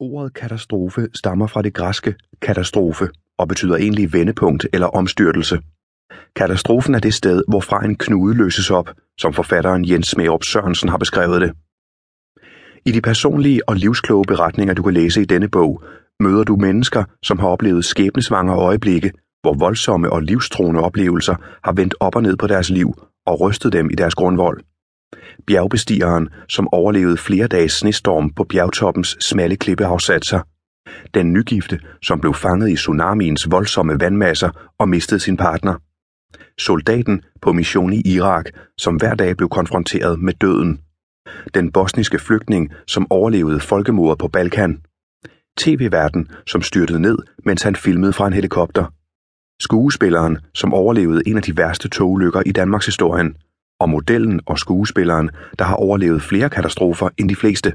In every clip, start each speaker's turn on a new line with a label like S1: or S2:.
S1: Ordet katastrofe stammer fra det græske katastrofe og betyder egentlig vendepunkt eller omstyrtelse. Katastrofen er det sted, hvorfra en knude løses op, som forfatteren Jens Smerup Sørensen har beskrevet det. I de personlige og livskloge beretninger, du kan læse i denne bog, møder du mennesker, som har oplevet skæbnesvangre øjeblikke, hvor voldsomme og livstruende oplevelser har vendt op og ned på deres liv og rystet dem i deres grundvold bjergbestigeren, som overlevede flere dages snestorm på bjergtoppens smalle klippeafsatser, den nygifte, som blev fanget i tsunamiens voldsomme vandmasser og mistede sin partner, soldaten på mission i Irak, som hver dag blev konfronteret med døden, den bosniske flygtning, som overlevede folkemordet på Balkan, tv-verden, som styrtede ned, mens han filmede fra en helikopter, skuespilleren, som overlevede en af de værste togulykker i Danmarks historien, og modellen og skuespilleren, der har overlevet flere katastrofer end de fleste.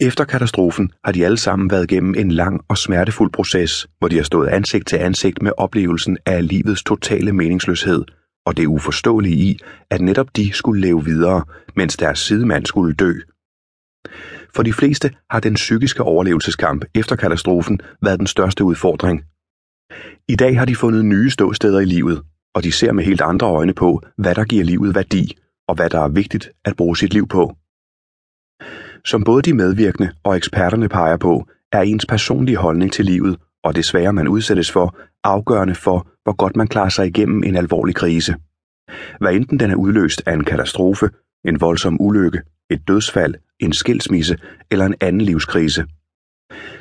S1: Efter katastrofen har de alle sammen været gennem en lang og smertefuld proces, hvor de har stået ansigt til ansigt med oplevelsen af livets totale meningsløshed og det uforståelige i, at netop de skulle leve videre, mens deres sidemand skulle dø. For de fleste har den psykiske overlevelseskamp efter katastrofen været den største udfordring. I dag har de fundet nye ståsteder i livet, og de ser med helt andre øjne på, hvad der giver livet værdi, og hvad der er vigtigt at bruge sit liv på. Som både de medvirkende og eksperterne peger på, er ens personlige holdning til livet og det svære, man udsættes for, afgørende for, hvor godt man klarer sig igennem en alvorlig krise. Hvad enten den er udløst af en katastrofe, en voldsom ulykke, et dødsfald, en skilsmisse eller en anden livskrise –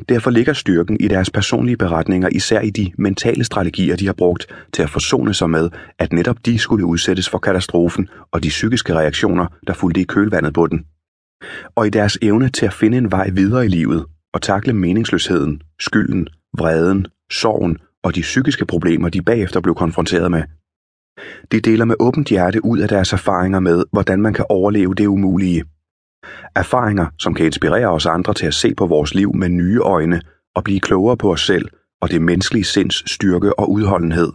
S1: Derfor ligger styrken i deres personlige beretninger især i de mentale strategier, de har brugt til at forsone sig med, at netop de skulle udsættes for katastrofen og de psykiske reaktioner, der fulgte i kølvandet på den. Og i deres evne til at finde en vej videre i livet og takle meningsløsheden, skylden, vreden, sorgen og de psykiske problemer, de bagefter blev konfronteret med. De deler med åbent hjerte ud af deres erfaringer med, hvordan man kan overleve det umulige – Erfaringer, som kan inspirere os andre til at se på vores liv med nye øjne og blive klogere på os selv og det menneskelige sinds styrke og udholdenhed.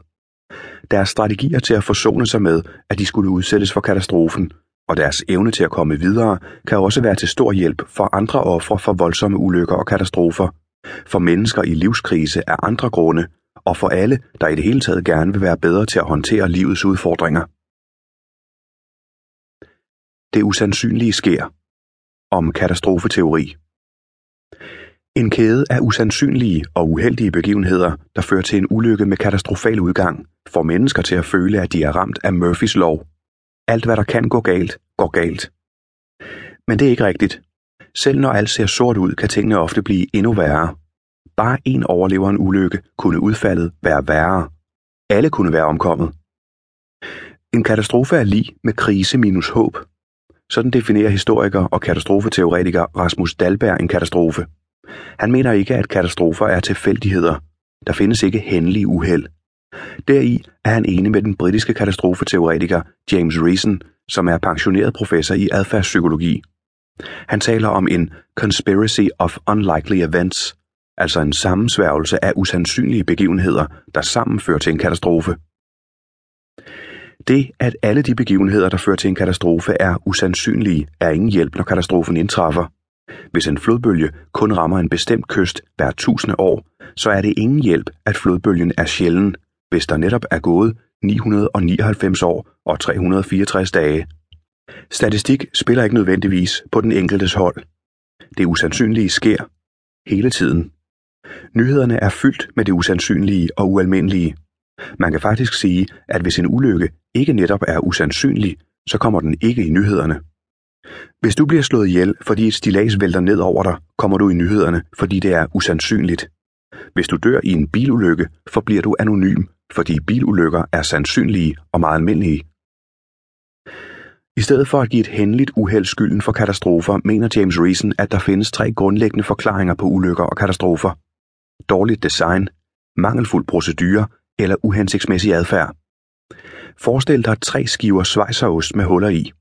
S1: Deres strategier til at forsone sig med, at de skulle udsættes for katastrofen, og deres evne til at komme videre, kan også være til stor hjælp for andre ofre for voldsomme ulykker og katastrofer, for mennesker i livskrise af andre grunde, og for alle, der i det hele taget gerne vil være bedre til at håndtere livets udfordringer. Det usandsynlige sker om katastrofeteori. En kæde af usandsynlige og uheldige begivenheder, der fører til en ulykke med katastrofal udgang, får mennesker til at føle, at de er ramt af Murphys lov. Alt hvad der kan gå galt, går galt. Men det er ikke rigtigt. Selv når alt ser sort ud, kan tingene ofte blive endnu værre. Bare en overlever en ulykke, kunne udfaldet være værre. Alle kunne være omkommet. En katastrofe er lig med krise minus håb. Sådan definerer historiker og katastrofeteoretiker Rasmus Dalberg en katastrofe. Han mener ikke, at katastrofer er tilfældigheder. Der findes ikke hændelige uheld. Deri er han enig med den britiske katastrofeteoretiker James Reason, som er pensioneret professor i adfærdspsykologi. Han taler om en conspiracy of unlikely events, altså en sammensværgelse af usandsynlige begivenheder, der sammen fører til en katastrofe. Det, at alle de begivenheder, der fører til en katastrofe, er usandsynlige, er ingen hjælp, når katastrofen indtræffer. Hvis en flodbølge kun rammer en bestemt kyst hver tusinde år, så er det ingen hjælp, at flodbølgen er sjælden, hvis der netop er gået 999 år og 364 dage. Statistik spiller ikke nødvendigvis på den enkeltes hold. Det usandsynlige sker hele tiden. Nyhederne er fyldt med det usandsynlige og ualmindelige. Man kan faktisk sige, at hvis en ulykke ikke netop er usandsynlig, så kommer den ikke i nyhederne. Hvis du bliver slået ihjel, fordi et stilas vælter ned over dig, kommer du i nyhederne, fordi det er usandsynligt. Hvis du dør i en bilulykke, forbliver du anonym, fordi bilulykker er sandsynlige og meget almindelige. I stedet for at give et hændeligt uheld skylden for katastrofer, mener James Reason, at der findes tre grundlæggende forklaringer på ulykker og katastrofer. Dårligt design, mangelfuld procedure eller uhensigtsmæssig adfærd. Forestil dig tre skiver svejserost med huller i.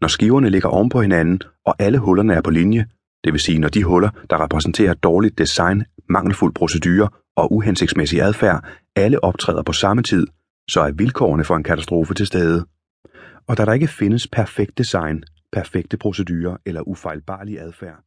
S1: Når skiverne ligger oven på hinanden, og alle hullerne er på linje, det vil sige når de huller, der repræsenterer dårligt design, mangelfuld procedure og uhensigtsmæssig adfærd, alle optræder på samme tid, så er vilkårene for en katastrofe til stede. Og da der ikke findes perfekt design, perfekte procedurer eller ufejlbarlig adfærd,